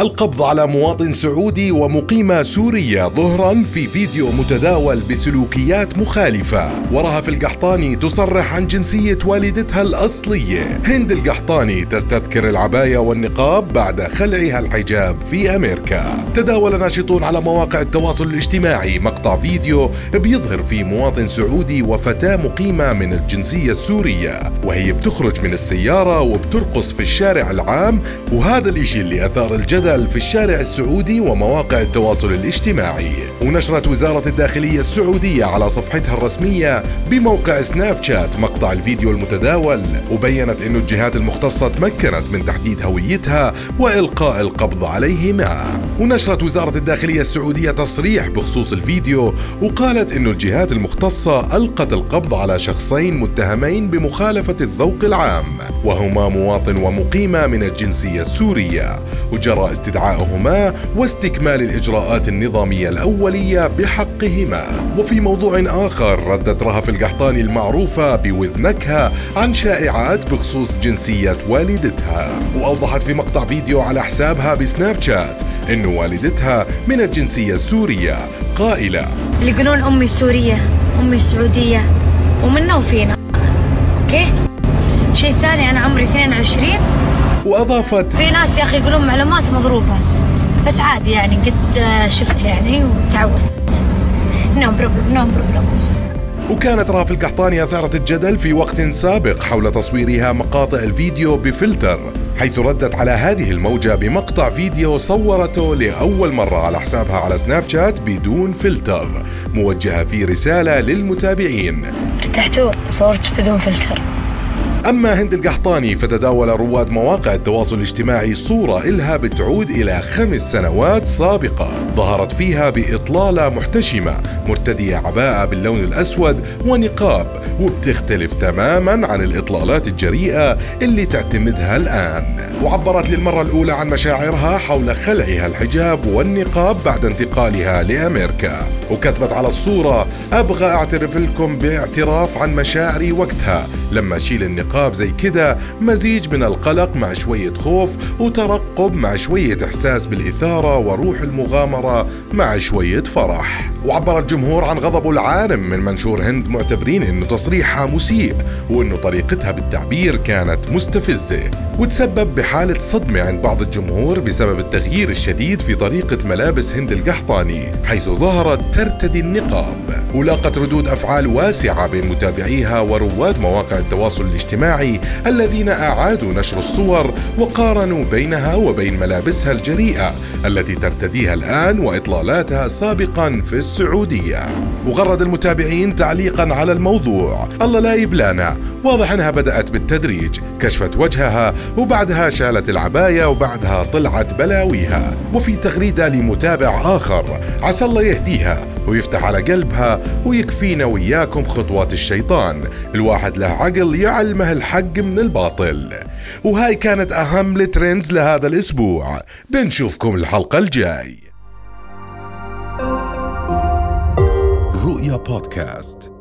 القبض على مواطن سعودي ومقيمة سورية ظهرا في فيديو متداول بسلوكيات مخالفة. ورهف القحطاني تصرح عن جنسية والدتها الأصلية. هند القحطاني تستذكر العباية والنقاب بعد خلعها الحجاب في أمريكا. تداول ناشطون على مواقع التواصل الاجتماعي مقطع فيديو بيظهر فيه مواطن سعودي وفتاة مقيمة من الجنسية السورية. وهي بتخرج من السيارة وبترقص في الشارع العام. وهذا الإشي اللي أثار الجدل الجدل في الشارع السعودي ومواقع التواصل الاجتماعي. ونشرت وزارة الداخلية السعودية على صفحتها الرسمية بموقع سناب شات مقطع الفيديو المتداول وبينت أن الجهات المختصة تمكنت من تحديد هويتها وإلقاء القبض عليهما. ونشرت وزارة الداخلية السعودية تصريح بخصوص الفيديو وقالت أن الجهات المختصة ألقت القبض على شخصين متهمين بمخالفة الذوق العام وهما مواطن ومقيمة من الجنسية السورية. وجرى استدعائهما واستكمال الإجراءات النظامية الأولية بحقهما. وفي موضوع آخر ردت رهف القحطاني المعروفة بوذنكها عن شائعات بخصوص جنسية والدتها. وأوضحت في مقطع فيديو على حسابها بسناب شات أن والدتها من الجنسية السورية. قائلة اللي يقولون أمي السورية أمي السعودية ومنا وفينا okay؟ شيء ثاني أنا عمري 22 وأضافت في ناس يا أخي يقولون معلومات مضروبة. بس عادي يعني قد شفت يعني وتعودت. no problem no problem وكانت رهف القحطاني أثارت الجدل في وقت سابق حول تصويرها مقاطع الفيديو بفلتر حيث ردت على هذه الموجة بمقطع فيديو صورته لأول مرة على حسابها على سناب شات بدون فلتر موجهة في رسالة للمتابعين. ارتحتوا؟ صورت بدون فلتر. أما هند القحطاني فتداول رواد مواقع التواصل الاجتماعي صورة إلها بتعود إلى خمس سنوات سابقة. ظهرت فيها بإطلالة محتشمة مرتدية عباءة باللون الأسود ونقاب وبتختلف تماما عن الإطلالات الجريئة اللي تعتمدها الآن. وعبرت للمرة الأولى عن مشاعرها حول خلعها الحجاب والنقاب بعد انتقالها لأمريكا. وكتبت على الصورة أبغى أعترف لكم باعتراف عن مشاعري وقتها. لما أشيل النقاب زي كده مزيج من القلق مع شوية خوف وترقب مع شوية إحساس بالإثارة وروح المغامرة مع شوية فرح. وعبر الجمهور عن غضبه العارم من منشور هند معتبرين إنه تصريحها مسيء وإنه طريقتها بالتعبير كانت مستفزة. وتسبب بحالة صدمة عند بعض الجمهور بسبب التغيير الشديد في طريقة ملابس هند القحطاني حيث ظهرت ترتدي النقاب. ولاقت ردود أفعال واسعة بين متابعيها ورواد مواقع التواصل الاجتماعي الذين أعادوا نشر الصور وقارنوا بينها وبين ملابسها الجريئة التي ترتديها الآن وإطلالاتها سابقا في السعودية. وغرد المتابعين تعليقا على الموضوع. الله لا يبلانا واضح أنها بدأت بالتدريج. كشفت وجهها وبعدها شالت العباية وبعدها طلعت بلاويها. وفي تغريدة لمتابع آخر. عسى الله يهديها. ويفتح على قلبها ويكفينا وياكم خطوات الشيطان. الواحد له عقل يعلمه الحق من الباطل. وهاي كانت أهم الترندز لهذا الأسبوع. بنشوفكم الحلقة الجاي. رؤيا بودكاست.